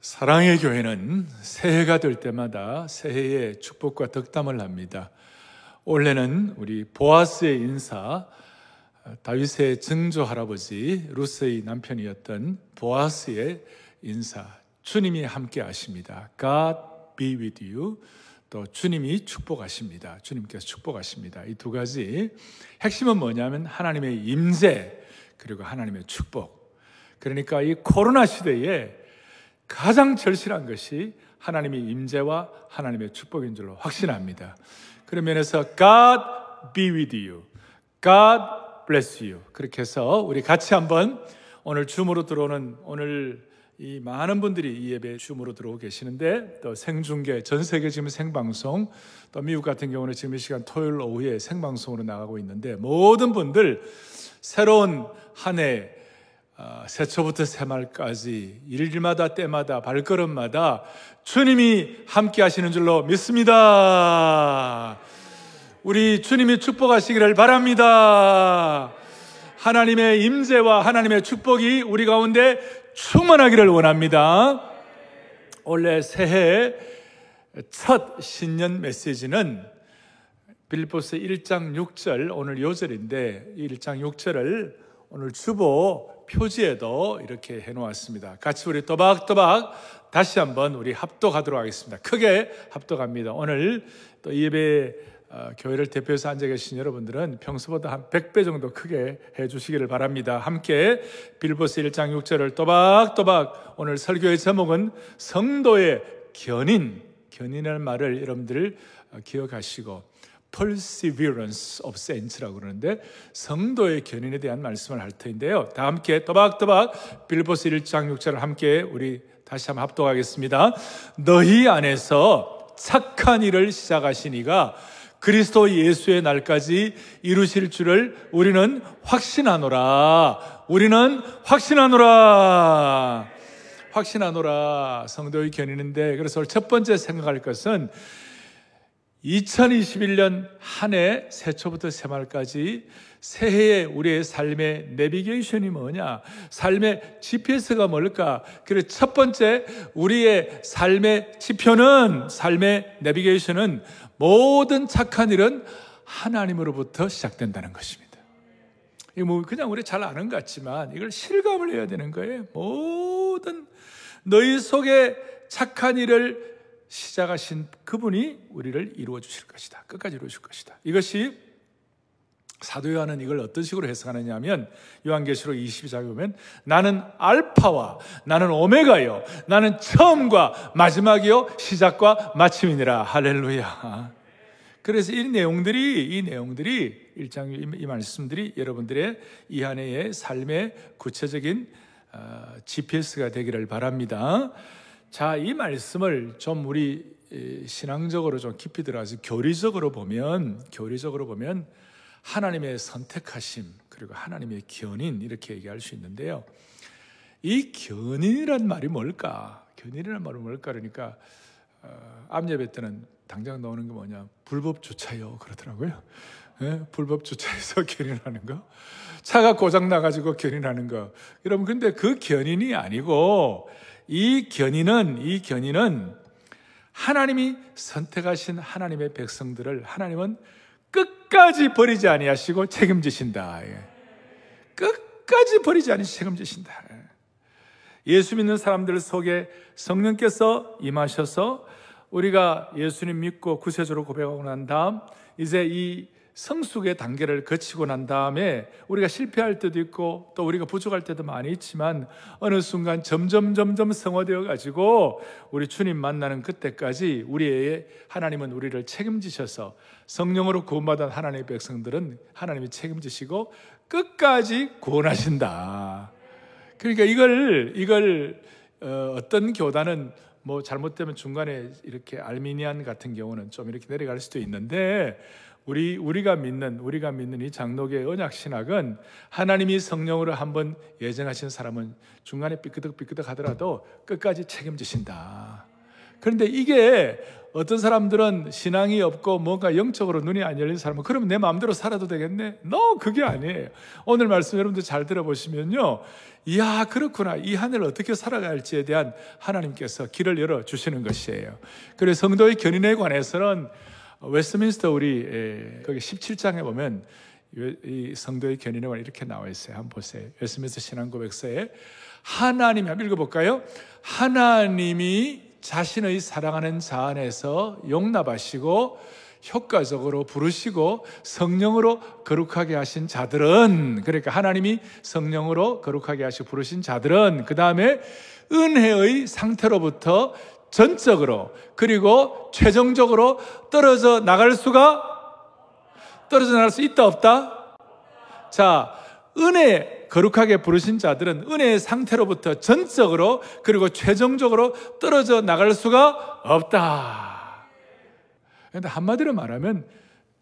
사랑의 교회는 새해가 될 때마다 새해의 축복과 덕담을 합니다. 올해는 우리 보아스의 인사, 다윗의 증조 할아버지 루스의 남편이었던 보아스의 인사, 주님이 함께 하십니다. God be with you. 또 주님이 축복하십니다. 주님께서 축복하십니다. 이 두 가지 핵심은 뭐냐면 하나님의 임재 그리고 하나님의 축복. 그러니까 이 코로나 시대에 가장 절실한 것이 하나님의 임재와 하나님의 축복인 줄로 확신합니다. 그런 면에서 God be with you. God bless you. 그렇게 해서 우리 같이 한번 오늘 줌으로 들어오는 오늘 이 많은 분들이 이 예배 줌으로 들어오고 계시는데 또 생중계 전 세계 지금 생방송 또 미국 같은 경우는 지금 이 시간 토요일 오후에 생방송으로 나가고 있는데 모든 분들 새로운 한해 아, 새초부터 새말까지 일마다 때마다 발걸음마다 주님이 함께 하시는 줄로 믿습니다. 우리 주님이 축복하시기를 바랍니다. 하나님의 임재와 하나님의 축복이 우리 가운데 충만하기를 원합니다. 올해 새해 첫 신년 메시지는 빌보스 1장 6절 오늘 요절인데 1장 6절을 오늘 주보 표지에도 이렇게 해놓았습니다. 같이 우리 또박또박 다시 한번 우리 합독하도록 하겠습니다. 크게 합독합니다. 오늘 또 예배 어, 교회를 대표해서 앉아 계신 여러분들은 평소보다 한 100배 정도 크게 해 주시기를 바랍니다. 함께 빌보스 1장 6절을 또박또박 오늘 설교의 제목은 성도의 견인, 견인이라는 말을 여러분들 어, 기억하시고 perseverance of saints라고 그러는데 성도의 견인에 대한 말씀을 할 터인데요. 다 함께 또박또박 빌보스 1장 6절을 함께 우리 다시 한번 합독하겠습니다. 너희 안에서 착한 일을 시작하시니가 그리스도 예수의 날까지 이루실 줄을 우리는 확신하노라. 우리는 확신하노라. 확신하노라. 성도의 견인인데 그래서 첫 번째 생각할 것은 2021년 한 해 새초부터 새말까지 새해의 우리의 삶의 내비게이션이 뭐냐? 삶의 GPS가 뭘까? 그래서 첫 번째 우리의 삶의 지표는 삶의 내비게이션은 모든 착한 일은 하나님으로부터 시작된다는 것입니다. 이거 뭐 그냥 우리 잘 아는 것 같지만 이걸 실감을 해야 되는 거예요. 모든 너희 속에 착한 일을 시작하신 그분이 우리를 이루어 주실 것이다. 끝까지 이루어 주실 것이다. 이것이 사도 요한은 이걸 어떤 식으로 해석하느냐 하면 요한계시록 22장에 보면 나는 알파와 나는 오메가요 나는 처음과 마지막이요 시작과 마침이니라 할렐루야 그래서 이 내용들이 이 내용들이 일장 이 말씀들이 여러분들의 이 한 해의 삶의 구체적인 GPS가 어, 되기를 바랍니다. 자, 이 말씀을 좀 우리 신앙적으로 좀 깊이 들어가서 교리적으로 보면 교리적으로 보면 하나님의 선택하심 그리고 하나님의 견인 이렇게 얘기할 수 있는데요. 이 견인이란 말이 뭘까? 견인이란 말은 뭘까? 그러니까 어, 암예배 때는 당장 나오는 게 뭐냐? 불법 주차요 그러더라고요. 예? 불법 주차해서 견인하는 거, 차가 고장 나가지고 견인하는 거. 여러분 근데 그 견인이 아니고 이 견인은 이 견인은 하나님이 선택하신 하나님의 백성들을 하나님은 끝까지 버리지 아니하시고 책임지신다. 예. 끝까지 버리지 아니시 책임지신다. 예. 예수 믿는 사람들 속에 성령께서 임하셔서 우리가 예수님 믿고 구세주로 고백하고 난 다음 이제 이 성숙의 단계를 거치고 난 다음에 우리가 실패할 때도 있고 또 우리가 부족할 때도 많이 있지만 어느 순간 점점 점점 성화되어 가지고 우리 주님 만나는 그때까지 우리의 하나님은 우리를 책임지셔서 성령으로 구원받은 하나님의 백성들은 하나님이 책임지시고 끝까지 구원하신다. 그러니까 이걸 이걸 어, 어떤 교단은 뭐 잘못되면 중간에 이렇게 알미니안 같은 경우는 좀 이렇게 내려갈 수도 있는데 우리 우리가 믿는 우리가 믿는 이 장로교의 언약 신학은 하나님이 성령으로 한번 예정하신 사람은 중간에 삐끄덕 삐끄덕 하더라도 끝까지 책임지신다. 그런데 이게 어떤 사람들은 신앙이 없고 뭔가 영적으로 눈이 안 열린 사람은 그러면 내 마음대로 살아도 되겠네? No, 그게 아니에요. 오늘 말씀 여러분들 잘 들어보시면요. 이야, 그렇구나. 이 한 해를 어떻게 살아갈지에 대한 하나님께서 길을 열어 주시는 것이에요. 그래서 성도의 견인에 관해서는 웨스트민스터 우리 에, 거기 17장에 보면 이 성도의 견인에 관해 이렇게 나와 있어요. 한번 보세요. 웨스트민스터 신앙고백서에 하나님이 한번 읽어볼까요? 하나님이 자신의 사랑하는 자 안에서 용납하시고 효과적으로 부르시고 성령으로 거룩하게 하신 자들은 그러니까 하나님이 성령으로 거룩하게 하시고 부르신 자들은 그 다음에 은혜의 상태로부터 전적으로 그리고 최종적으로 떨어져 나갈 수가 떨어져 나갈 수 있다 없다? 자, 은혜 거룩하게 부르신 자들은 은혜의 상태로부터 전적으로 그리고 최종적으로 떨어져 나갈 수가 없다. 그런데 한마디로 말하면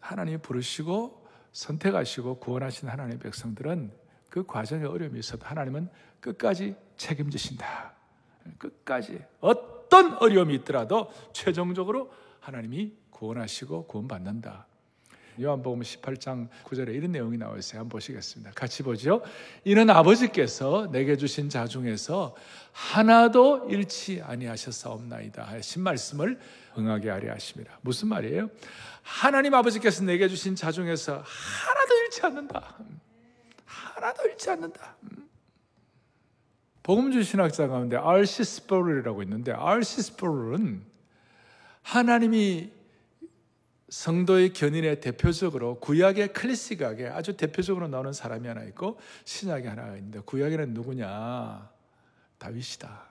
하나님이 부르시고 선택하시고 구원하신 하나님의 백성들은 그 과정에 어려움이 있어도 하나님은 끝까지 책임지신다. 끝까지 어떤 어려움이 있더라도 최종적으로 하나님이 구원하시고 구원받는다. 요한복음 18장 9절에 이런 내용이 나와 있어요. 한번 보시겠습니다. 같이 보죠. 이는 아버지께서 내게 주신 자 중에서 하나도 잃지 아니하셨사옵나이다 하신 말씀을 응하게 하려 하십니다. 무슨 말이에요? 하나님 아버지께서 내게 주신 자 중에서 하나도 잃지 않는다. 하나도 잃지 않는다. 복음주 신학자 가운데 R.C. 스포르라고 있는데 R.C. 스포르는 하나님이 성도의 견인에 대표적으로 구약의 클래식하게 아주 대표적으로 나오는 사람이 하나 있고 신약이 하나 있는데 구약에는 누구냐? 다윗이다.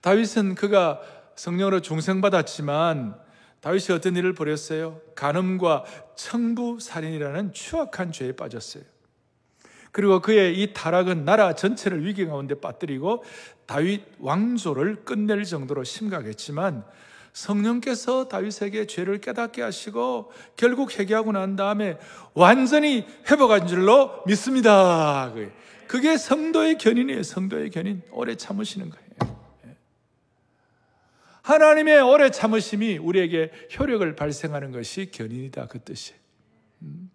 다윗은 그가 성령으로 중생받았지만 다윗이 어떤 일을 벌였어요? 간음과 청부 살인이라는 추악한 죄에 빠졌어요. 그리고 그의 이 타락은 나라 전체를 위기 가운데 빠뜨리고 다윗 왕조를 끝낼 정도로 심각했지만 성령께서 다윗에게 죄를 깨닫게 하시고 결국 회개하고 난 다음에 완전히 회복한 줄로 믿습니다. 그게 성도의 견인이에요. 성도의 견인. 오래 참으시는 거예요. 예. 하나님의 오래 참으심이 우리에게 효력을 발생하는 것이 견인이다. 그 뜻이에요. 음.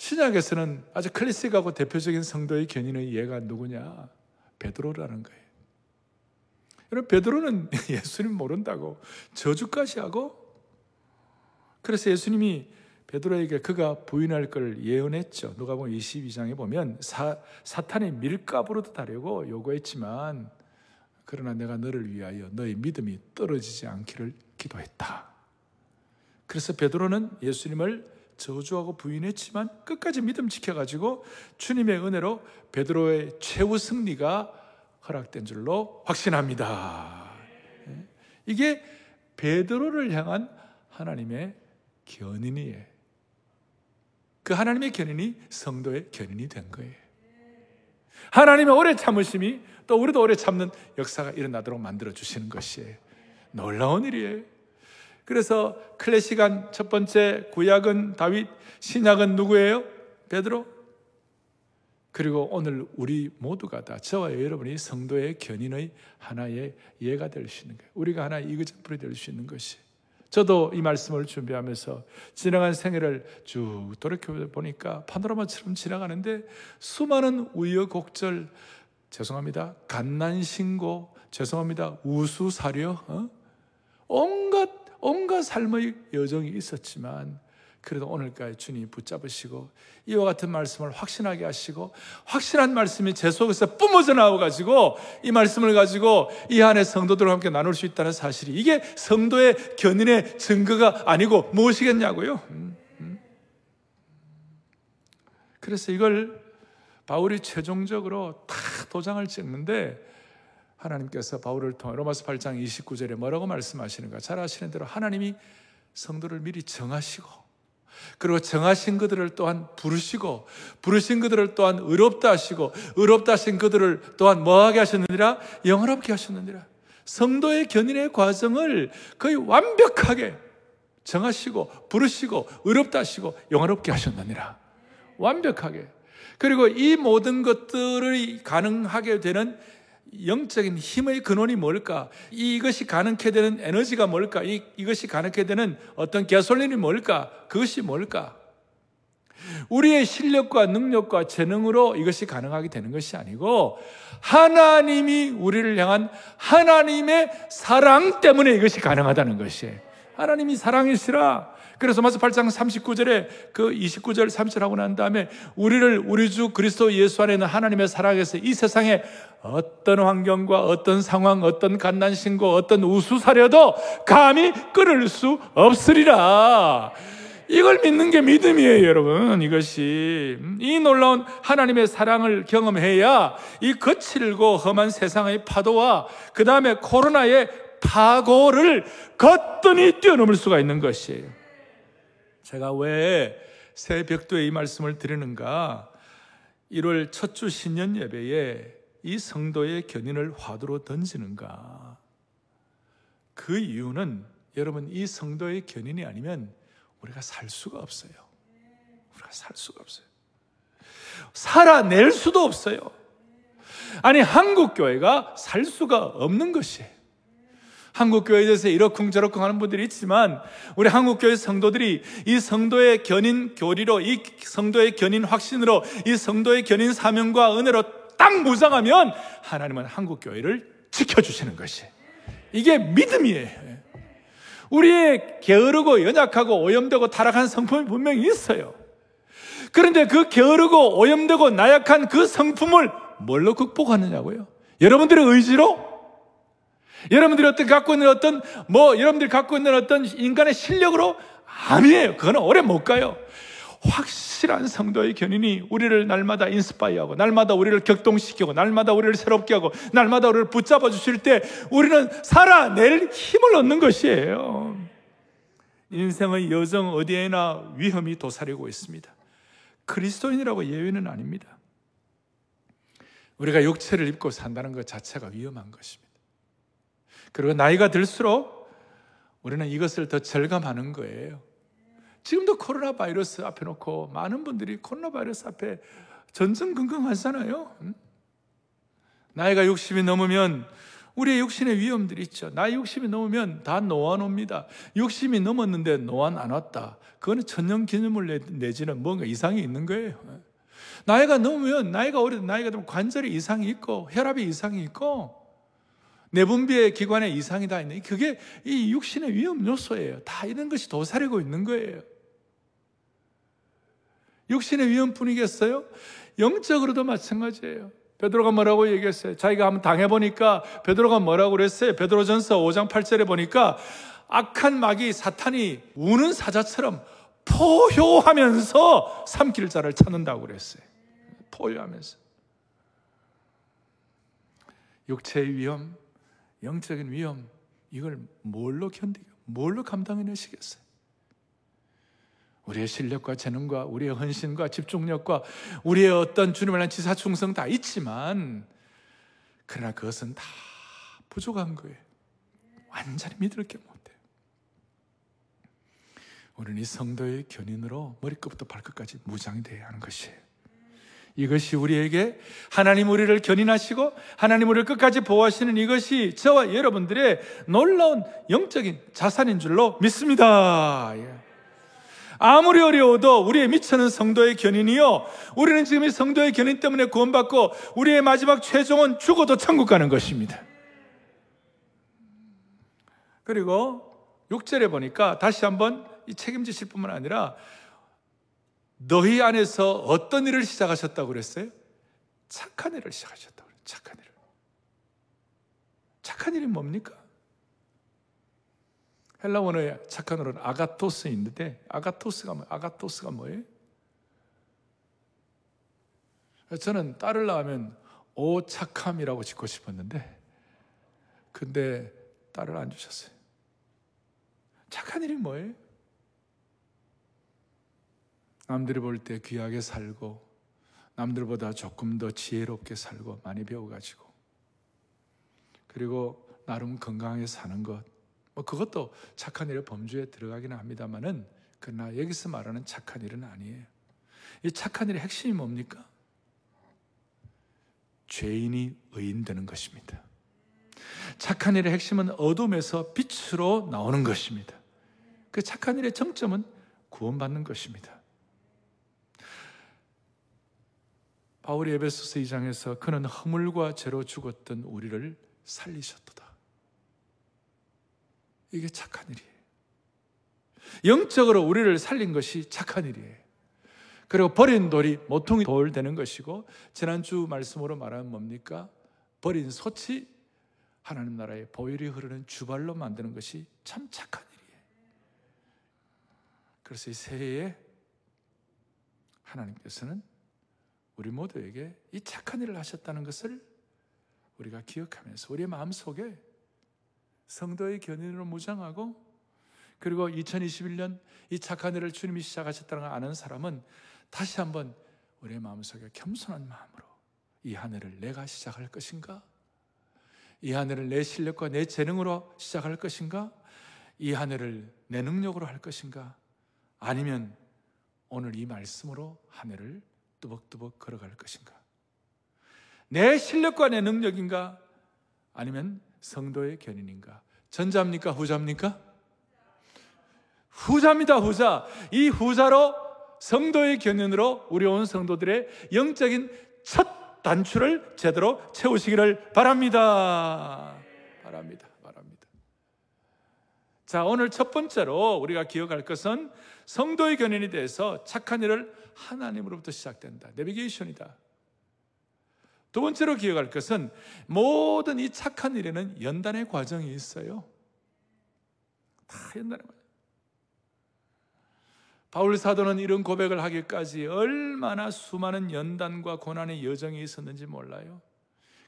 신약에서는 아주 클래식하고 대표적인 성도의 견인의 예가 누구냐? 베드로라는 거예요. 여러분 베드로는 예수님 모른다고 저주까지 하고 그래서 예수님이 베드로에게 그가 부인할 걸 예언했죠. 누가 보면 22장에 보면 사, 사탄의 밀가부로도 다려고 요구했지만 그러나 내가 너를 위하여 너의 믿음이 떨어지지 않기를 기도했다. 그래서 베드로는 예수님을 저주하고 부인했지만 끝까지 믿음 지켜가지고 주님의 은혜로 베드로의 최후 승리가 허락된 줄로 확신합니다. 예? 이게 베드로를 향한 하나님의 견인이에요. 그 하나님의 견인이 성도의 견인이 된 거예요. 하나님의 오래 참으심이 또 우리도 오래 참는 역사가 일어나도록 만들어 주시는 것이에요. 놀라운 일이에요. 그래서 클래식한 첫 번째 구약은 다윗, 신약은 누구예요? 베드로. 그리고 오늘 우리 모두가 다 저와 여러분이 성도의 견인의 하나의 예가 될 수 있는 거예요. 우리가 하나의 이그젠플이 될 수 있는 것이. 저도 이 말씀을 준비하면서 지나간 생애를 쭉 돌이켜 보니까 파노라마처럼 지나가는데 수많은 우여곡절 죄송합니다. 갓난신고 죄송합니다. 우수사려 어? 온갖 온갖 삶의 여정이 있었지만 그래도 오늘까지 주님이 붙잡으시고 이와 같은 말씀을 확신하게 하시고 확실한 말씀이 제 속에서 뿜어져 나와 가지고 이 말씀을 가지고 이 안에 성도들과 함께 나눌 수 있다는 사실이 이게 성도의 견인의 증거가 아니고 무엇이겠냐고요. 음, 음. 그래서 이걸 바울이 최종적으로 다 도장을 찍는데 하나님께서 바울을 통해 로마서 8장 29절에 뭐라고 말씀하시는가? 잘 아시는 대로 하나님이 성도를 미리 정하시고 그리고 정하신 그들을 또한 부르시고 부르신 그들을 또한 의롭다 하시고 의롭다 하신 그들을 또한 뭐하게 하셨느니라? 영원롭게 하셨느니라. 성도의 견인의 과정을 거의 완벽하게 정하시고 부르시고 의롭다 하시고 영원롭게 하셨느니라. 완벽하게. 그리고 이 모든 것들이 가능하게 되는 영적인 힘의 근원이 뭘까? 이것이 가능케 되는 에너지가 뭘까? 이, 이것이 가능케 되는 어떤 개솔린이 뭘까? 그것이 뭘까? 우리의 실력과 능력과 재능으로 이것이 가능하게 되는 것이 아니고 하나님이 우리를 향한 하나님의 사랑 때문에 이것이 가능하다는 것이에요. 하나님이 사랑이시라. 그래서 마스 8장 39절에 그 29절 30절 하고 난 다음에 우리를 우리 주 그리스도 예수 안에 있는 하나님의 사랑에서 이 세상에 어떤 환경과 어떤 상황, 어떤 갓난 신고, 어떤 우수사려도 감히 끊을 수 없으리라. 이걸 믿는 게 믿음이에요, 여러분. 이것이. 이 놀라운 하나님의 사랑을 경험해야 이 거칠고 험한 세상의 파도와 그 다음에 코로나의 파고를 거뜬히 뛰어넘을 수가 있는 것이에요. 제가 왜 새벽도에 이 말씀을 드리는가? 1월 첫 주 신년 예배에 이 성도의 견인을 화두로 던지는가? 그 이유는 여러분 이 성도의 견인이 아니면 우리가 살 수가 없어요. 우리가 살 수가 없어요. 살아낼 수도 없어요. 아니, 한국 교회가 살 수가 없는 것이에요. 한국 교회에 대해서 이러쿵저러쿵 하는 분들이 있지만 우리 한국 교회 성도들이 이 성도의 견인 교리로 이 성도의 견인 확신으로 이 성도의 견인 사명과 은혜로 딱 무장하면 하나님은 한국 교회를 지켜 주시는 것이 이게 믿음이에요. 우리의 게으르고 연약하고 오염되고 타락한 성품이 분명히 있어요. 그런데 그 게으르고 오염되고 나약한 그 성품을 뭘로 극복하느냐고요? 여러분들의 의지로? 여러분들이 어떤 갖고 있는 어떤 뭐 여러분들이 갖고 있는 어떤 인간의 실력으로 아니에요. 그거는 오래 못 가요. 확실한 성도의 견인이 우리를 날마다 인스파이하고 날마다 우리를 격동시키고 날마다 우리를 새롭게 하고 날마다 우리를 붙잡아 주실 때 우리는 살아낼 힘을 얻는 것이에요. 인생의 여정 어디에나 위험이 도사리고 있습니다. 그리스도인이라고 예외는 아닙니다. 우리가 육체를 입고 산다는 것 자체가 위험한 것입니다. 그리고 나이가 들수록 우리는 이것을 더 절감하는 거예요. 지금도 코로나 바이러스 앞에 놓고 많은 분들이 코로나 바이러스 앞에 전전긍긍 하잖아요. 나이가 60이 넘으면 우리의 육신의 위험들이 있죠. 나이 60이 넘으면 다 노안 옵니다. 60이 넘었는데 노안 안 왔다. 그거는 천년 기념을 내지는 뭔가 이상이 있는 거예요. 나이가 넘으면 나이가 오래된 나이가 되면 관절에 이상이 있고 혈압에 이상이 있고 내분비의 기관에 이상이 다 있는 그게 이 육신의 위험 요소예요. 다 이런 것이 도사리고 있는 거예요. 육신의 위험뿐이겠어요? 영적으로도 마찬가지예요. 베드로가 뭐라고 얘기했어요? 자기가 한번 당해보니까 베드로가 뭐라고 그랬어요? 베드로전서 5장 8절에 보니까 악한 마귀 사탄이 우는 사자처럼 포효하면서 삼킬 자를 찾는다고 그랬어요. 포효하면서. 육체의 위험, 영적인 위험, 이걸 뭘로 견디고, 뭘로 감당해내시겠어요? 우리의 실력과 재능과 우리의 헌신과 집중력과 우리의 어떤 주님을 위한 지사 충성 다 있지만 그러나 그것은 다 부족한 거예요. 완전히 믿을 게 못해요. 우리는 이 성도의 견인으로 머리끝부터 발끝까지 무장이 되어야 하는 것이에요. 이것이 우리에게 하나님 우리를 견인하시고 하나님 우리를 끝까지 보호하시는 이것이 저와 여러분들의 놀라운 영적인 자산인 줄로 믿습니다. 예. 아무리 어려워도 우리의 미천은 성도의 견인이요. 우리는 지금 이 성도의 견인 때문에 구원받고 우리의 마지막 최종은 죽어도 천국 가는 것입니다. 그리고 6절에 보니까 다시 한번 이 책임지실 뿐만 아니라 너희 안에서 어떤 일을 시작하셨다고 그랬어요? 착한 일을 시작하셨다고 그래요. 착한 일을. 착한 일이 뭡니까? 헬라 원어의 착한 어는 아가토스인데 아가토스가 뭐 아가토스가 뭐예요? 저는 딸을 낳으면 오 착함이라고 짓고 싶었는데 근데 딸을 안 주셨어요. 착한 일이 뭐예요? 남들이 볼 때 귀하게 살고 남들보다 조금 더 지혜롭게 살고 많이 배워가지고 그리고 나름 건강하게 사는 것 뭐 그것도 착한 일의 범주에 들어가기는 합니다만은 그러나 여기서 말하는 착한 일은 아니에요. 이 착한 일의 핵심이 뭡니까? 죄인이 의인 되는 것입니다. 착한 일의 핵심은 어둠에서 빛으로 나오는 것입니다. 그 착한 일의 정점은 구원받는 것입니다. 바울이 에베소서 2장에서 그는 허물과 죄로 죽었던 우리를 살리셨도다. 이게 착한 일이에요. 영적으로 우리를 살린 것이 착한 일이에요. 그리고 버린 돌이 모퉁이 돌 되는 것이고 지난주 말씀으로 말하면 뭡니까? 버린 솥이 하나님 나라의 보혈이 흐르는 주발로 만드는 것이 참 착한 일이에요. 그래서 이 새해에 하나님께서는 우리 모두에게 이 착한 일을 하셨다는 것을 우리가 기억하면서 우리의 마음속에 성도의 견인으로 무장하고 그리고 2021년 이 착한 일을 주님이 시작하셨다는 걸 아는 사람은 다시 한번 우리의 마음속에 겸손한 마음으로 이 한 해를 내가 시작할 것인가? 이 한 해를 내 실력과 내 재능으로 시작할 것인가? 이 한 해를 내 능력으로 할 것인가? 아니면 오늘 이 말씀으로 한 해를 뚜벅뚜벅 걸어갈 것인가? 내 실력과 내 능력인가? 아니면 성도의 견인인가? 전자입니까? 후자입니까? 후자입니다, 후자. 이 후자로 성도의 견인으로 우리 온 성도들의 영적인 첫 단추를 제대로 채우시기를 바랍니다. 바랍니다. 바랍니다. 자, 오늘 첫 번째로 우리가 기억할 것은 성도의 견인에 대해서 착한 일을 하나님으로부터 시작된다. 내비게이션이다. 두 번째로 기억할 것은 모든 이 착한 일에는 연단의 과정이 있어요. 다 연단의 과정. 바울 사도는 이런 고백을 하기까지 얼마나 수많은 연단과 고난의 여정이 있었는지 몰라요.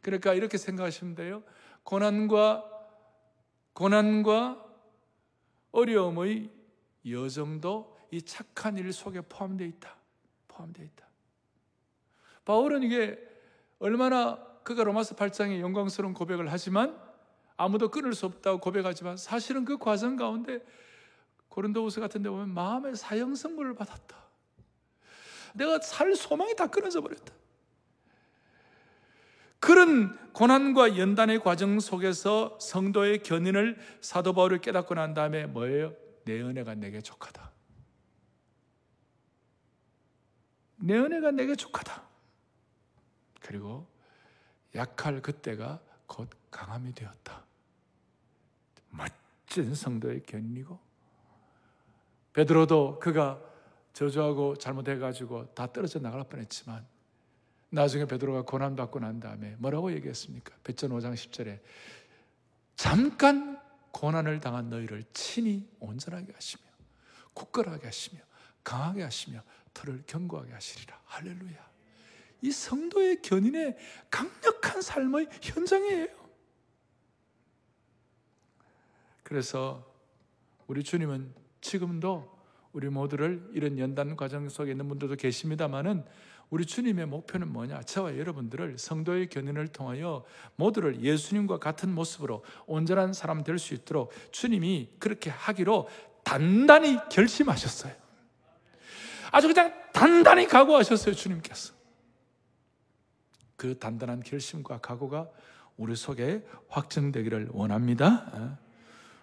그러니까 이렇게 생각하시면 돼요. 고난과 고난과 어려움의 여정도 이 착한 일 속에 포함되어 있다. 포함되어 있다. 바울은 이게 얼마나 그가 로마서 8장에 영광스러운 고백을 하지만 아무도 끊을 수 없다고 고백하지만 사실은 그 과정 가운데 고린도후서 같은 데 보면 마음의 사형 선물을 받았다. 내가 살 소망이 다 끊어져 버렸다. 그런 고난과 연단의 과정 속에서 성도의 견인을 사도 바울이 깨닫고 난 다음에 뭐예요? 내 은혜가 내게 족하다. 내 은혜가 내게 족하다. 그리고 약할 그때가 곧 강함이 되었다. 멋진 성도의 견인이고 베드로도 그가 저주하고 잘못해 가지고 다 떨어져 나갈 뻔했지만 나중에 베드로가 고난 받고 난 다음에 뭐라고 얘기했습니까? 베전 5장 10절에 잠깐 고난을 당한 너희를 친히 온전하게 하시며 굳건하게 하시며 강하게 하시며 털을 견고하게 하시리라 할렐루야 이 성도의 견인의 강력한 삶의 현장이에요 그래서 우리 주님은 지금도 우리 모두를 이런 연단 과정 속에 있는 분들도 계십니다만은 우리 주님의 목표는 뭐냐? 저와 여러분들을 성도의 견인을 통하여 모두를 예수님과 같은 모습으로 온전한 사람 될 수 있도록 주님이 그렇게 하기로 단단히 결심하셨어요. 아주 그냥 단단히 각오하셨어요, 주님께서. 그 단단한 결심과 각오가 우리 속에 확정되기를 원합니다. 어?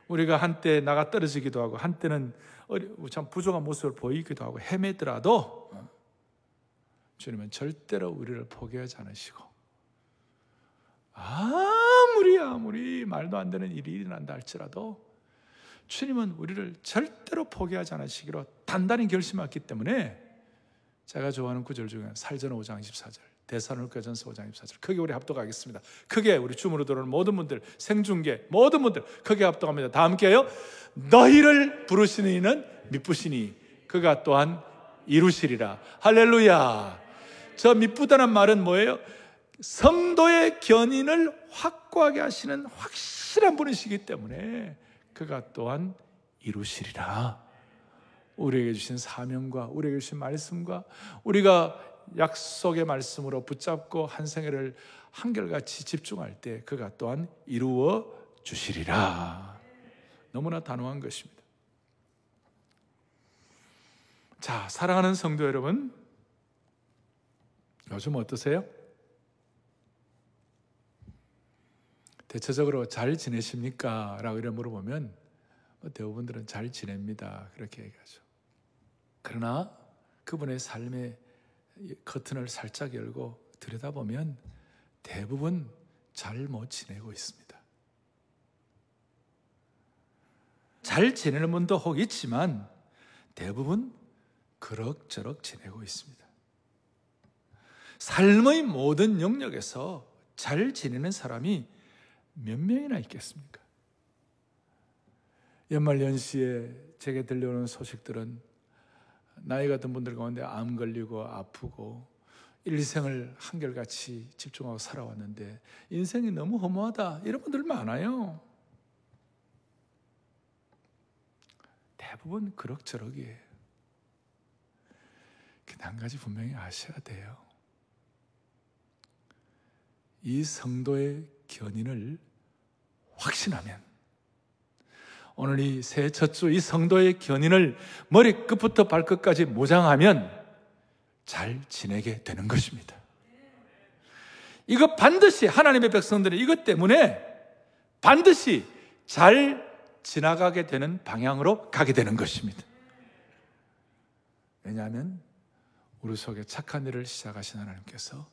우리가 한때 나가 떨어지기도 하고 한때는 참 부족한 모습을 보이기도 하고 헤매더라도 어, 주님은 절대로 우리를 포기하지 않으시고 아무리 아무리 말도 안 되는 일이 일어난다 할지라도 주님은 우리를 절대로 포기하지 않으시기로 단단히 결심했기 때문에 제가 좋아하는 구절 중에 살전 5장 24절 대사로니전서 5장 24절 크게 우리 합독하겠습니다. 크게 우리 춤으로 들어오는 모든 분들 생중계 모든 분들 크게 합독합니다. 다 함께요. 너희를 부르시는 이는 미쁘시니 그가 또한 이루시리라. 할렐루야. 저 미쁘다는 말은 뭐예요? 성도의 견인을 확고하게 하시는 확실한 분이시기 때문에 그가 또한 이루시리라. 우리에게 주신 사명과 우리에게 주신 말씀과 우리가 약속의 말씀으로 붙잡고 한 생애를 한결같이 집중할 때 그가 또한 이루어 주시리라. 너무나 단호한 것입니다. 자, 사랑하는 성도 여러분, 요즘 어떠세요? 대체적으로 잘 지내십니까? 라고 이래 물어보면 뭐 대부분들은 잘 지냅니다. 그렇게 얘기하죠. 그러나 그분의 삶의 커튼을 살짝 열고 들여다보면 대부분 잘 못 지내고 있습니다. 잘 지내는 분도 혹 있지만 대부분 그럭저럭 지내고 있습니다. 삶의 모든 영역에서 잘 지내는 사람이 몇 명이나 있겠습니까? 연말 연시에 제게 들려오는 소식들은 나이가 든 분들 가운데 암 걸리고 아프고 일생을 한결같이 집중하고 살아왔는데 인생이 너무 허무하다 이런 분들 많아요. 대부분 그럭저럭이에요. 한 가지 분명히 아셔야 돼요. 이 성도의 견인을 확신하면 오늘 이 새해 첫주 이 성도의 견인을 머리끝부터 발끝까지 모장하면 잘 지내게 되는 것입니다. 이거 반드시 하나님의 백성들은 이것 때문에 반드시 잘 지나가게 되는 방향으로 가게 되는 것입니다. 왜냐하면 우리 속에 착한 일을 시작하신 하나님께서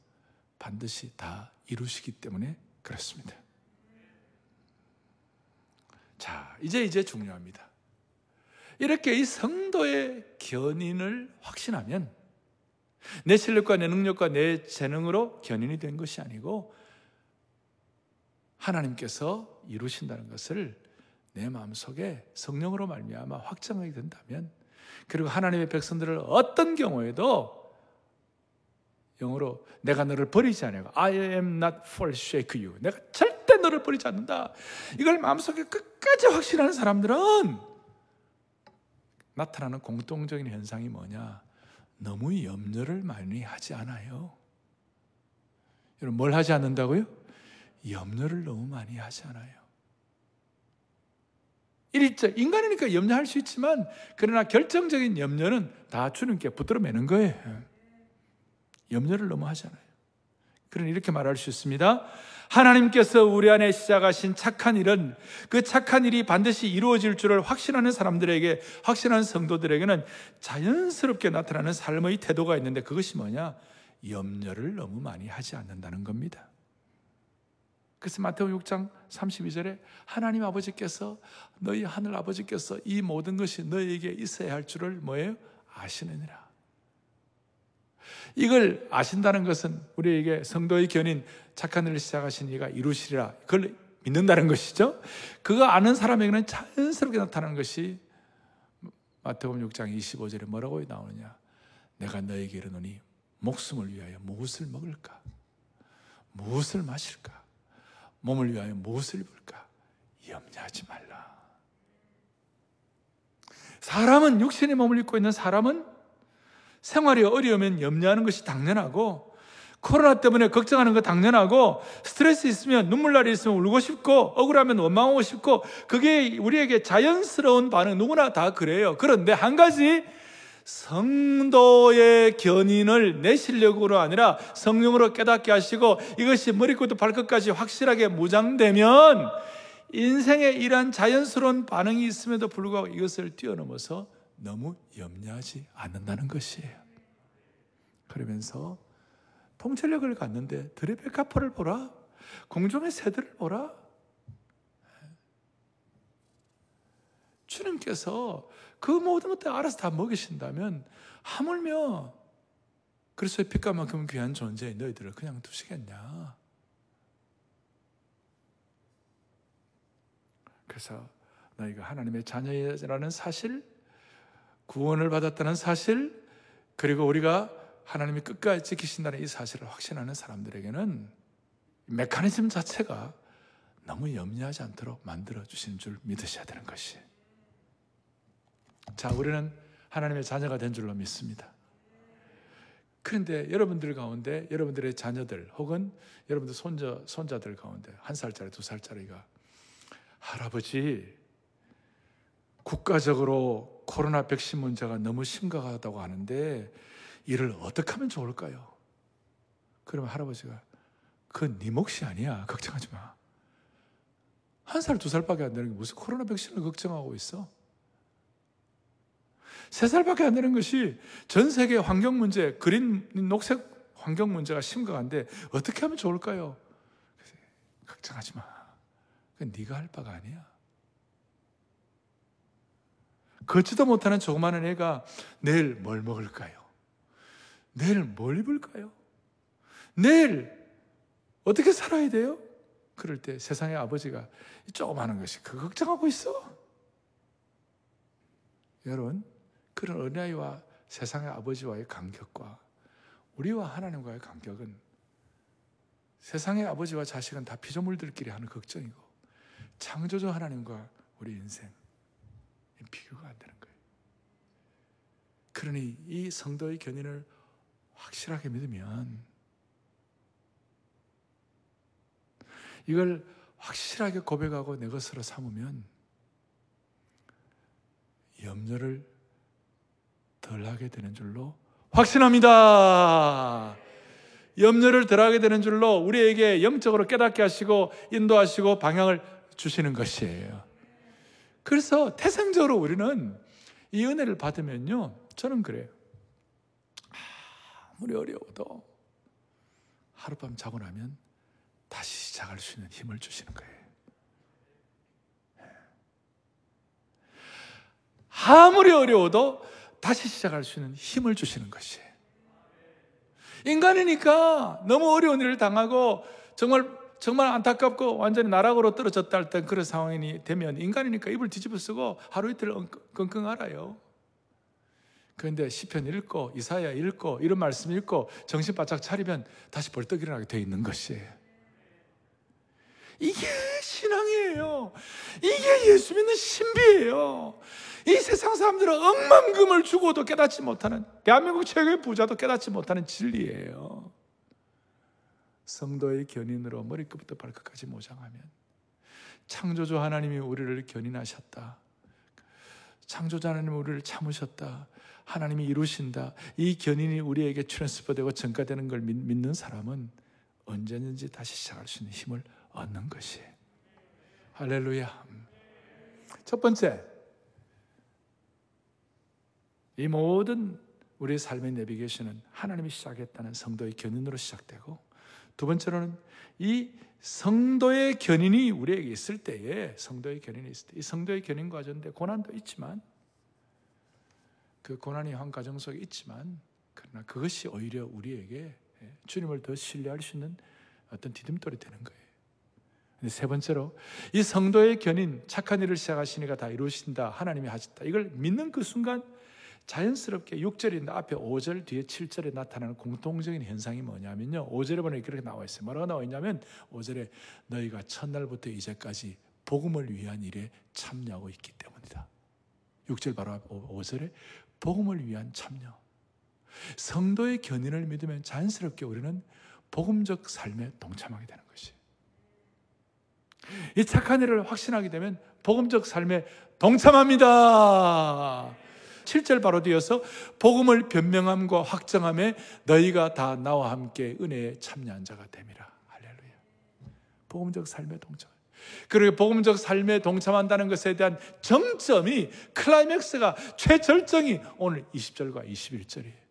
반드시 다 이루시기 때문에 그렇습니다. 자, 이제 이제 중요합니다. 이렇게 이 성도의 견인을 확신하면 내 실력과 내 능력과 내 재능으로 견인이 된 것이 아니고 하나님께서 이루신다는 것을 내 마음속에 성령으로 말미암아 확정하게 된다면 그리고 하나님의 백성들을 어떤 경우에도 영어로 내가 너를 버리지 않아요. I am not forsake you. 내가 절대 너를 버리지 않는다. 이걸 마음속에 끝까지 확신하는 사람들은 나타나는 공통적인 현상이 뭐냐? 너무 염려를 많이 하지 않아요. 여러분 뭘 하지 않는다고요? 염려를 너무 많이 하지 않아요. 일자 인간이니까 염려할 수 있지만 그러나 결정적인 염려는 다 주님께 붙들어 매는 거예요. 염려를 너무 하잖아요. 그러니 이렇게 말할 수 있습니다. 하나님께서 우리 안에 시작하신 착한 일은 그 착한 일이 반드시 이루어질 줄을 확신하는 사람들에게, 확신하는 성도들에게는 자연스럽게 나타나는 삶의 태도가 있는데 그것이 뭐냐? 염려를 너무 많이 하지 않는다는 겁니다. 그래서 마태오 6장 32절에 하나님 아버지께서 너희 하늘 아버지께서 이 모든 것이 너희에게 있어야 할 줄을 뭐예요? 아시느니라. 이걸 아신다는 것은 우리에게 성도의 견인 착한 일을 시작하신 이가 이루시리라. 그걸 믿는다는 것이죠. 그거 아는 사람에게는 자연스럽게 나타나는 것이 마태복음 6장 25절에 뭐라고 나오느냐? 내가 너에게 이르노니 목숨을 위하여 무엇을 먹을까? 무엇을 마실까? 몸을 위하여 무엇을 입을까? 염려하지 말라. 사람은 육신의 몸을 입고 있는 사람은 생활이 어려우면 염려하는 것이 당연하고 코로나 때문에 걱정하는 거 당연하고 스트레스 있으면 눈물 날이 있으면 울고 싶고 억울하면 원망하고 싶고 그게 우리에게 자연스러운 반응 누구나 다 그래요. 그런데 한 가지 성도의 견인을 내 실력으로 아니라 성령으로 깨닫게 하시고 이것이 머리부터 발끝까지 확실하게 무장되면 인생에 이러한 자연스러운 반응이 있음에도 불구하고 이것을 뛰어넘어서 너무 염려하지 않는다는 것이에요. 그러면서 통찰력을 갖는데 드레베카퍼를 보라. 공중의 새들을 보라. 주님께서 그 모든 것들 알아서 다 먹이신다면 하물며 그리스도의 피값만큼 귀한 존재인 너희들을 그냥 두시겠냐? 그래서 너희가 하나님의 자녀라는 사실, 구원을 받았다는 사실, 그리고 우리가 하나님이 끝까지 지키신다는 이 사실을 확신하는 사람들에게는 메커니즘 자체가 너무 염려하지 않도록 만들어 주시는 줄 믿으셔야 되는 것이. 자, 우리는 하나님의 자녀가 된 줄로 믿습니다. 그런데 여러분들 가운데 여러분들의 자녀들 혹은 여러분들 손자 손자들 가운데 한 살짜리 두 살짜리가 할아버지 국가적으로 코로나 백신 문제가 너무 심각하다고 하는데 이를 어떻게 하면 좋을까요? 그러면 할아버지가 그네 몫이 아니야. 걱정하지 마. 한 살, 두 살밖에 안 되는 게 무슨 코로나 백신을 걱정하고 있어? 세 살밖에 안 되는 것이 전 세계 환경 문제, 그린 녹색 환경 문제가 심각한데 어떻게 하면 좋을까요? 걱정하지 마. 그건 네가 할 바가 아니야. 걷지도 못하는 조그마한 애가 내일 뭘 먹을까요? 내일 뭘 입을까요? 내일 어떻게 살아야 돼요? 그럴 때 세상의 아버지가 조그마한 것이 그 걱정하고 있어. 여러분, 그런 어린아이와 세상의 아버지와의 간격과 우리와 하나님과의 간격은 세상의 아버지와 자식은 다 피조물들끼리 하는 걱정이고 창조주 하나님과 우리 인생 비교가 안 되는 거예요. 그러니 이 성도의 견인을 확실하게 믿으면 이걸 확실하게 고백하고 내 것으로 삼으면 염려를 덜 하게 되는 줄로 확신합니다. 염려를 덜 하게 되는 줄로 우리에게 영적으로 깨닫게 하시고 인도하시고 방향을 주시는 것이에요. 그래서 태생적으로 우리는 이 은혜를 받으면요. 저는 그래요. 아무리 어려워도 하룻밤 자고 나면 다시 시작할 수 있는 힘을 주시는 거예요. 아무리 어려워도 다시 시작할 수 있는 힘을 주시는 것이에요. 인간이니까 너무 어려운 일을 당하고 정말 정말 안타깝고 완전히 나락으로 떨어졌다 할때 그런 상황이 되면 인간이니까 입을 뒤집어 쓰고 하루 이틀 끙끙 앓아요. 그런데 시편 읽고 이사야 읽고 이런 말씀 읽고 정신 바짝 차리면 다시 벌떡 일어나게 되어 있는 것이에요. 이게 신앙이에요. 이게 예수 믿는 신비예요. 이 세상 사람들은 억만금을 주고도 깨닫지 못하는 대한민국 최고의 부자도 깨닫지 못하는 진리예요. 성도의 견인으로 머리끝부터 발끝까지 모장하면 창조주 하나님이 우리를 견인하셨다. 창조주 하나님이 우리를 참으셨다. 하나님이 이루신다. 이 견인이 우리에게 트랜스퍼되고 전가되는 걸 믿는 사람은 언제든지 다시 시작할 수 있는 힘을 얻는 것이. 할렐루야. 첫 번째, 이 모든 우리의 삶의 내비게이션은 하나님이 시작했다는 성도의 견인으로 시작되고 두 번째로는 이 성도의 견인이 우리에게 있을 때에 성도의 견인이 있을 때 이 성도의 견인 과정인데 고난도 있지만 그 고난이 한 과정 속에 있지만 그러나 그것이 오히려 우리에게 주님을 더 신뢰할 수 있는 어떤 디딤돌이 되는 거예요. 세 번째로 이 성도의 견인 착한 일을 시작하시니까 다 이루신다 하나님이 하셨다 이걸 믿는 그 순간 자연스럽게 6절인데 앞에 5절 뒤에 7절에 나타나는 공통적인 현상이 뭐냐면요. 5절에 보면 이렇게 나와 있어요. 뭐라고 나와 있냐면 5절에 너희가 첫날부터 이제까지 복음을 위한 일에 참여하고 있기 때문이다. 6절 바로 5절에 복음을 위한 참여. 성도의 견인을 믿으면 자연스럽게 우리는 복음적 삶에 동참하게 되는 것이. 이 착한 일을 확신하게 되면 복음적 삶에 동참합니다. 7절 바로 뒤어서 복음을 변명함과 확정함에 너희가 다 나와 함께 은혜에 참여한 자가 됨이라. 할렐루야. 복음적 삶에 동참. 그리고 복음적 삶에 동참한다는 것에 대한 정점이 클라이맥스가 최절정이 오늘 20절과 21절이에요.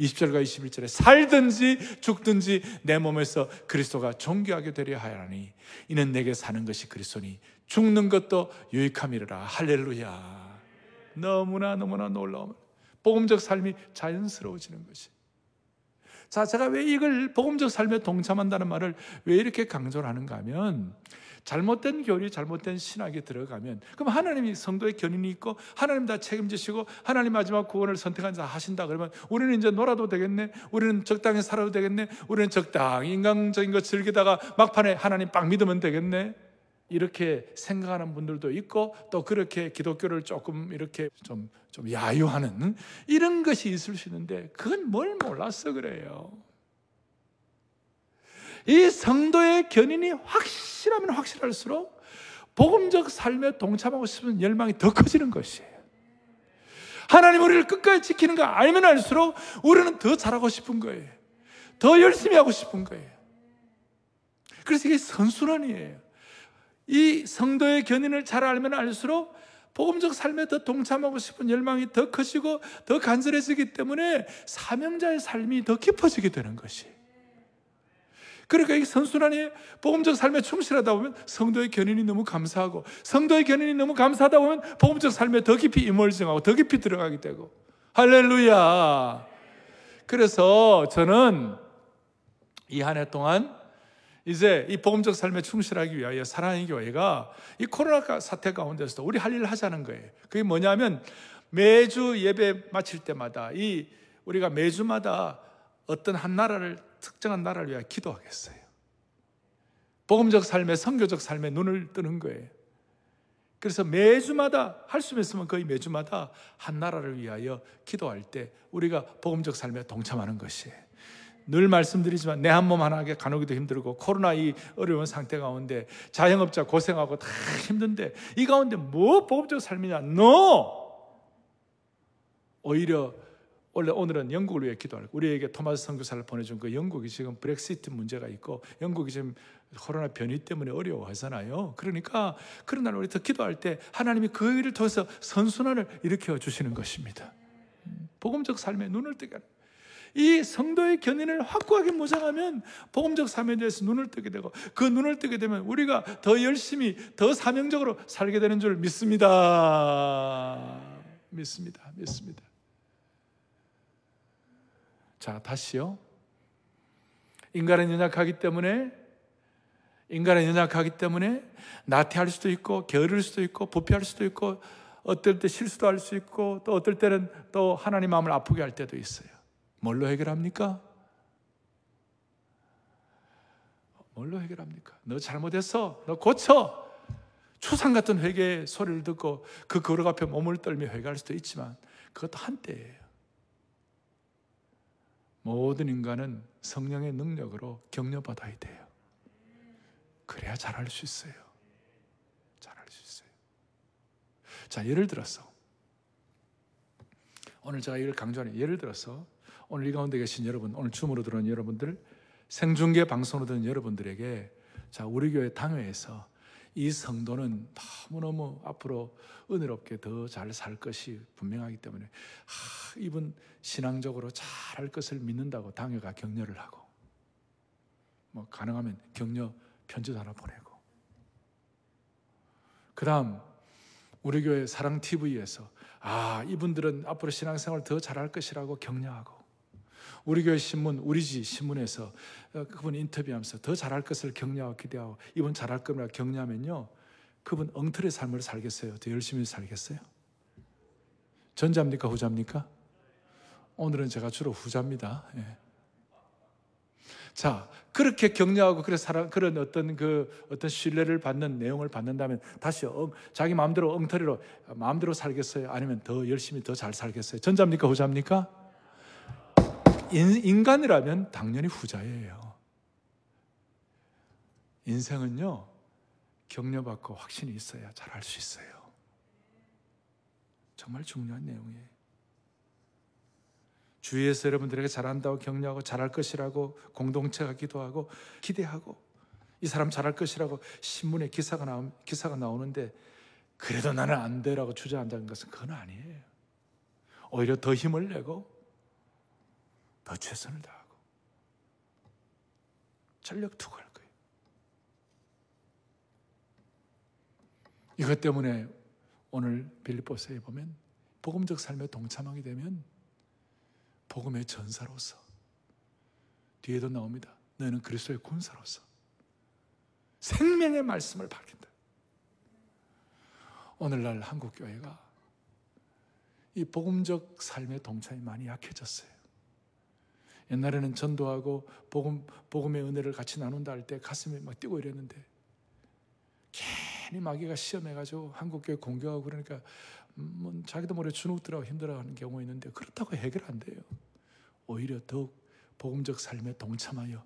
20절과 21절에 살든지 죽든지 내 몸에서 그리스도가 존귀하게 되려 하야니 이는 내게 사는 것이 그리스도니 죽는 것도 유익함이라 할렐루야. 너무나 너무나 놀라운 복음적 삶이 자연스러워지는 것이. 자, 제가 왜 이걸 복음적 삶에 동참한다는 말을 왜 이렇게 강조를 하는가 하면 잘못된 교리, 잘못된 신학에 들어가면 그럼 하나님이 성도의 견인이 있고 하나님 다 책임지시고 하나님 마지막 구원을 선택한 자 하신다 그러면 우리는 이제 놀아도 되겠네. 우리는 적당히 살아도 되겠네. 우리는 적당히 인간적인 거 즐기다가 막판에 하나님 빵 믿으면 되겠네. 이렇게 생각하는 분들도 있고 또 그렇게 기독교를 조금 이렇게 좀, 좀 야유하는 이런 것이 있을 수 있는데 그건 뭘 몰라서 그래요. 이 성도의 견인이 확실하면 확실할수록 복음적 삶에 동참하고 싶은 열망이 더 커지는 것이에요. 하나님 우리를 끝까지 지키는 거 알면 알수록 우리는 더 잘하고 싶은 거예요. 더 열심히 하고 싶은 거예요. 그래서 이게 선순환이에요. 이 성도의 견인을 잘 알면 알수록 복음적 삶에 더 동참하고 싶은 열망이 더 커지고 더 간절해지기 때문에 사명자의 삶이 더 깊어지게 되는 것이. 그러니까 이 선순환이 복음적 삶에 충실하다 보면 성도의 견인이 너무 감사하고 성도의 견인이 너무 감사하다 보면 복음적 삶에 더 깊이 임월정하고 더 깊이 들어가게 되고 할렐루야. 그래서 저는 이 한 해 동안 이제 이 복음적 삶에 충실하기 위하여 사랑의 교회가 이 코로나 사태 가운데서도 우리 할 일을 하자는 거예요. 그게 뭐냐면 매주 예배 마칠 때마다 이 우리가 매주마다 어떤 한 나라를 특정한 나라를 위하여 기도하겠어요. 복음적 삶에 성교적 삶에 눈을 뜨는 거예요. 그래서 매주마다 할 수 있으면 거의 매주마다 한 나라를 위하여 기도할 때 우리가 복음적 삶에 동참하는 것이에요. 늘 말씀드리지만 내 한 몸 하나게 가누기도 힘들고 코로나 이 어려운 상태 가운데 자영업자 고생하고 다 힘든데 이 가운데 뭐 복음적 삶이냐? No! 오히려 원래 오늘은 영국을 위해 기도할 우리에게 토마스 선교사를 보내준 그 영국이 지금 브렉시트 문제가 있고 영국이 지금 코로나 변이 때문에 어려워하잖아요. 그러니까 그런 날 우리 더 기도할 때 하나님이 그 일을 통해서 선순환을 일으켜 주시는 것입니다. 복음적 삶에 눈을 뜨게 하는 이 성도의 견인을 확고하게 모장하면 복음적 삶에 대해서 눈을 뜨게 되고 그 눈을 뜨게 되면 우리가 더 열심히 더 사명적으로 살게 되는 줄 믿습니다. 믿습니다. 믿습니다. 자, 다시요. 인간은 연약하기 때문에 인간은 연약하기 때문에 나태할 수도 있고 게으를 수도 있고 부패할 수도 있고 어떨 때 실수도 할 수 있고 또 어떨 때는 또 하나님 마음을 아프게 할 때도 있어요. 뭘로 해결합니까? 뭘로 해결합니까? 너 잘못했어. 너 고쳐. 추상 같은 회개의 소리를 듣고 그 거룩 앞에 몸을 떨며 회개할 수도 있지만 그것도 한때예요. 모든 인간은 성령의 능력으로 격려받아야 돼요. 그래야 잘할 수 있어요. 잘할 수 있어요. 자, 예를 들어서 오늘 제가 이걸 강조하는 예를 들어서 오늘 이 가운데 계신 여러분, 오늘 줌으로 들어온 여러분들, 생중계 방송으로 듣는 여러분들에게 자, 우리 교회 당회에서 이 성도는 너무너무 앞으로 은혜롭게 더 잘 살 것이 분명하기 때문에 하, 이분 신앙적으로 잘 할 것을 믿는다고 당회가 격려를 하고 뭐 가능하면 격려 편지도 하나 보내고. 그 다음 우리 교회 사랑 TV에서 아 이분들은 앞으로 신앙생활 더 잘할 것이라고 격려하고 우리 교회 신문, 우리 지 신문에서 어, 그분 인터뷰하면서 더 잘할 것을 격려하고 기대하고 이분 잘할 겁니다 격려하면요. 그분 엉터리 삶을 살겠어요? 더 열심히 살겠어요? 전자입니까? 후자입니까? 오늘은 제가 주로 후자입니다. 예. 자, 그렇게 격려하고 그래 사람 그런 어떤 그 어떤 신뢰를 받는 내용을 받는다면 다시 어, 자기 마음대로 엉터리로 마음대로 살겠어요? 아니면 더 열심히 더 잘 살겠어요? 전자입니까? 후자입니까? 인, 간이라면 당연히 후자예요. 인생은요, 격려받고 확신이 있어야 잘할 수 있어요. 정말 중요한 내용이에요. 주위에서 여러분들에게 잘한다고 격려하고 잘할 것이라고 공동체가 기도하고 기대하고 이 사람 잘할 것이라고 신문에 기사가 나오, 기사가 나오는데 그래도 나는 안 돼라고 주저앉는 것은 그건 아니에요. 오히려 더 힘을 내고 더 최선을 다하고 전력 투구할 거예요. 이것 때문에 오늘 빌립보서에 보면 복음적 삶에 동참하게 되면 복음의 전사로서 뒤에도 나옵니다. 너는 그리스도의 군사로서 생명의 말씀을 밝힌다. 오늘날 한국 교회가 이 복음적 삶의 동참이 많이 약해졌어요. 옛날에는 전도하고 복음, 복음의 은혜를 같이 나눈다 할 때 가슴이 막 뛰고 이랬는데 괜히 마귀가 시험해가지고 한국교회 공격하고 그러니까 뭐 자기도 모르게 주눅들하고 힘들어하는 경우 있는데 그렇다고 해결 안 돼요. 오히려 더욱 복음적 삶에 동참하여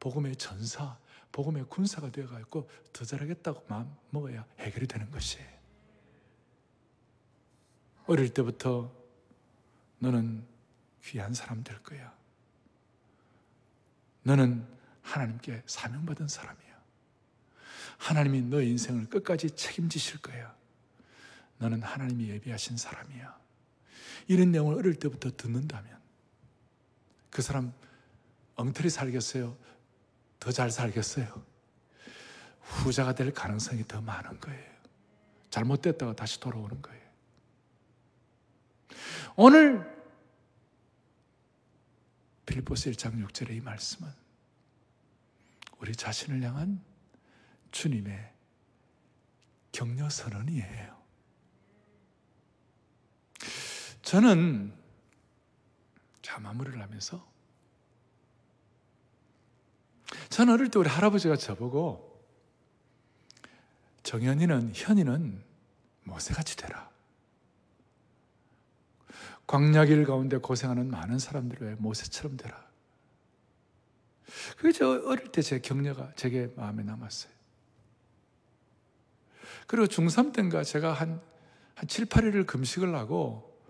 복음의 전사, 복음의 군사가 되어가지고 더 잘하겠다고 마음 먹어야 해결이 되는 것이에요. 어릴 때부터 너는 귀한 사람 될 거야. 너는 하나님께 사명받은 사람이야. 하나님이 너의 인생을 끝까지 책임지실 거야. 너는 하나님이 예비하신 사람이야. 이런 내용을 어릴 때부터 듣는다면 그 사람 엉터리 살겠어요? 더 잘 살겠어요? 후자가 될 가능성이 더 많은 거예요. 잘못됐다가 다시 돌아오는 거예요. 오늘 빌보스 1장 6절의 이 말씀은 우리 자신을 향한 주님의 격려 선언이에요. 저는 자 마무리를 하면서 저는 어릴 때 우리 할아버지가 저보고 정현이는 현이는 모세같이 되라. 광야길 가운데 고생하는 많은 사람들 왜 모세처럼 되라. 그게 저 어릴 때 제 격려가 제게 마음에 남았어요. 그리고 중3 때인가 제가 한, 한 7, 8일을 금식을 하고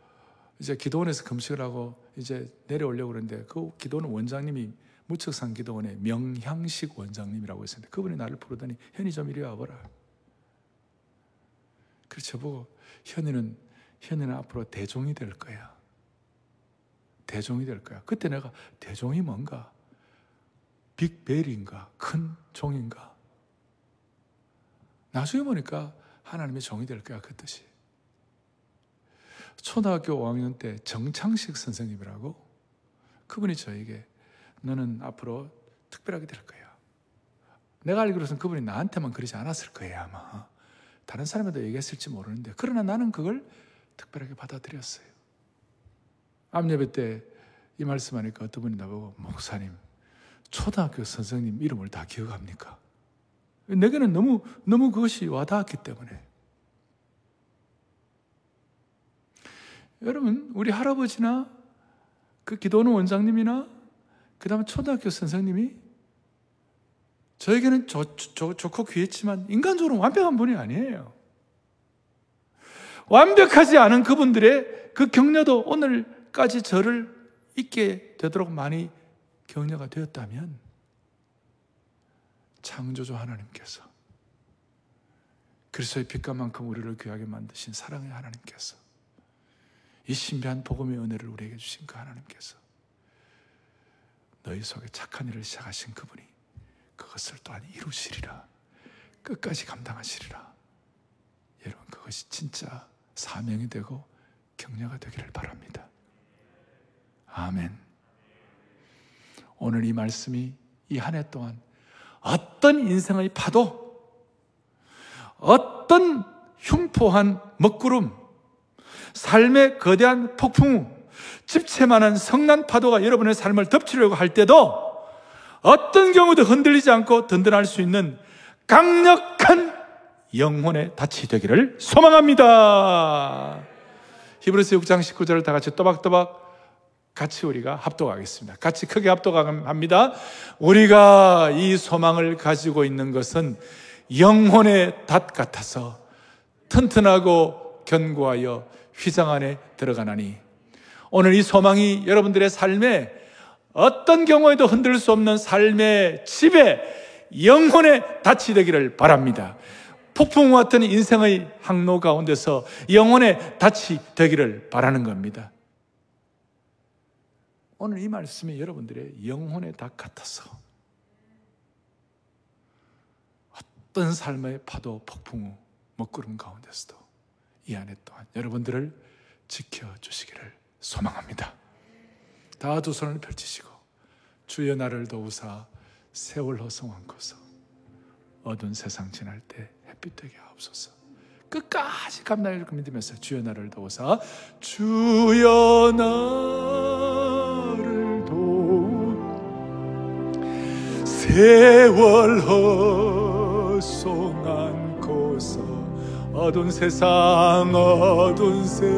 이제 기도원에서 금식을 하고 이제 내려오려고 그러는데 그 기도원 원장님이 무척산 기도원의 명향식 원장님이라고 있었는데 그분이 나를 부르더니 현이 좀 이리 와보라. 그래서 저보고 현이는 현이는 앞으로 대종이 될 거야. 대종이 될 거야. 그때 내가 대종이 뭔가? 빅벨인가? 큰 종인가? 나중에 보니까 하나님의 종이 될 거야. 그 뜻이. 초등학교 5학년 때 정창식 선생님이라고 그분이 저에게 너는 앞으로 특별하게 될 거야. 내가 알기로는 그분이 나한테만 그러지 않았을 거예요, 아마. 다른 사람에도 얘기했을지 모르는데 그러나 나는 그걸 특별하게 받아들였어요. 암예배 때 이 말씀하니까 어떤 분이 나보고 목사님 초등학교 선생님 이름을 다 기억합니까? 내게는 너무 너무 그것이 와닿았기 때문에 여러분 우리 할아버지나 그 기도하는 원장님이나 그 다음에 초등학교 선생님이 저에게는 좋, 좋, 좋고 귀했지만 인간적으로 완벽한 분이 아니에요. 완벽하지 않은 그분들의 그 격려도 오늘 까지 저를 있게 되도록 많이 격려가 되었다면 창조주 하나님께서 그리스도의 빛감만큼 우리를 귀하게 만드신 사랑의 하나님께서 이 신비한 복음의 은혜를 우리에게 주신 그 하나님께서 너희 속에 착한 일을 시작하신 그분이 그것을 또한 이루시리라. 끝까지 감당하시리라. 여러분, 그것이 진짜 사명이 되고 격려가 되기를 바랍니다. 아멘. 오늘 이 말씀이 이 한 해 동안 어떤 인생의 파도, 어떤 흉포한 먹구름, 삶의 거대한 폭풍, 집채만한 성난 파도가 여러분의 삶을 덮치려고 할 때도 어떤 경우도 흔들리지 않고 든든할 수 있는 강력한 영혼의 닻이 되기를 소망합니다. 히브리서 6장 19절을 다 같이 또박또박 같이 우리가 합독하겠습니다. 같이 크게 합독합니다. 우리가 이 소망을 가지고 있는 것은 영혼의 닷 같아서 튼튼하고 견고하여 휘장 안에 들어가나니 오늘 이 소망이 여러분들의 삶에 어떤 경우에도 흔들 수 없는 삶의 집에 영혼의 닻이 되기를 바랍니다. 폭풍과 같은 인생의 항로 가운데서 영혼의 닻이 되기를 바라는 겁니다. 오늘 이 말씀이 여러분들의 영혼의 닭 같아서 어떤 삶의 파도, 폭풍 후 먹구름 가운데서도 이 안에 또한 여러분들을 지켜주시기를 소망합니다. 다 두 손을 펼치시고 주여 나를 도우사 세월 허성왕고서 어두운 세상 지날 때 햇빛 되게 하옵소서. 끝까지 감당할 그 믿으면서 주여 나를 도우사 주여 나 세월 허송한고서 어두운 세상 어두운 세상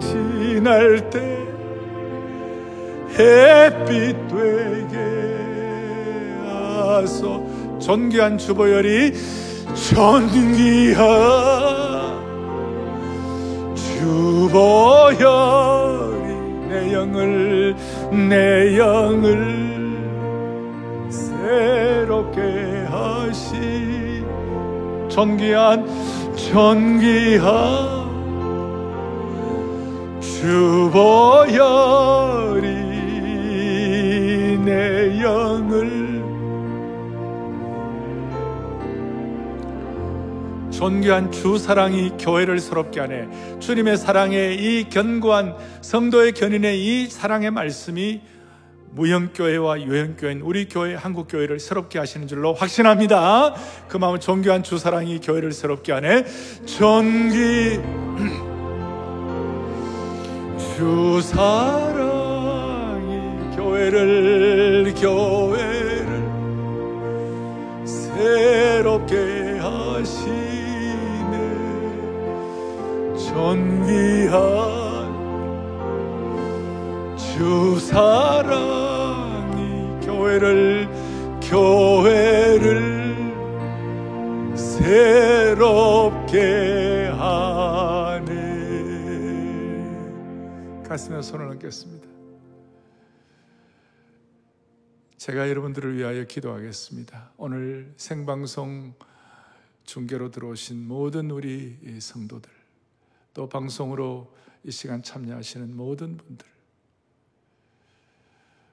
지날 때 햇빛 되게 하소. 존귀한 주보열이 존귀한 주보열이 내 영을 내 영을 존귀한 존귀한 주보혈이 내 영을 존귀한 주 사랑이 교회를 새롭게 하네. 주님의 사랑의 이 견고한 성도의 견인의 이 사랑의 말씀이 무형교회와 유형교회인 우리 교회 한국교회를 새롭게 하시는 줄로 확신합니다. 그 마음은 존귀한 주 사랑이 교회를 새롭게 하네. 존귀 주 사랑이 교회를 교회를 새롭게 하시네 존귀한 주 사랑이 교회를 교회를 새롭게 하네. 가슴에 손을 얹겠습니다. 제가 여러분들을 위하여 기도하겠습니다. 오늘 생방송 중계로 들어오신 모든 우리 성도들 또 방송으로 이 시간 참여하시는 모든 분들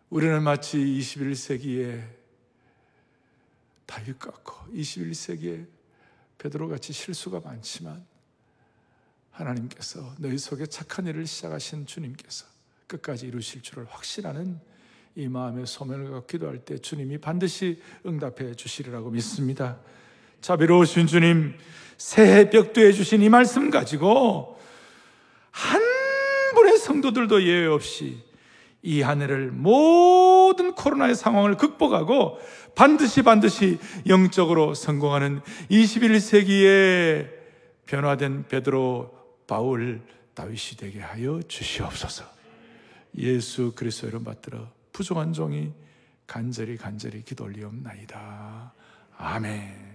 우리는 마치 21세기에 다윗 같고 21세기에 베드로 같이 실수가 많지만 하나님께서 너희 속에 착한 일을 시작하신 주님께서 끝까지 이루실 줄을 확신하는 이 마음의 소명을 갖고 기도할 때 주님이 반드시 응답해 주시리라고 믿습니다. 자비로우신 주님, 새해 벽두에 주신 이 말씀 가지고 한 분의 성도들도 예외 없이 이 한 해를 모든 코로나의 상황을 극복하고 반드시 반드시 영적으로 성공하는 21세기의 변화된 베드로, 바울, 다윗이 되게 하여 주시옵소서. 예수 그리스도 이름 받들어 부족한 종이 간절히 간절히 기도 올리옵나이다. 아멘.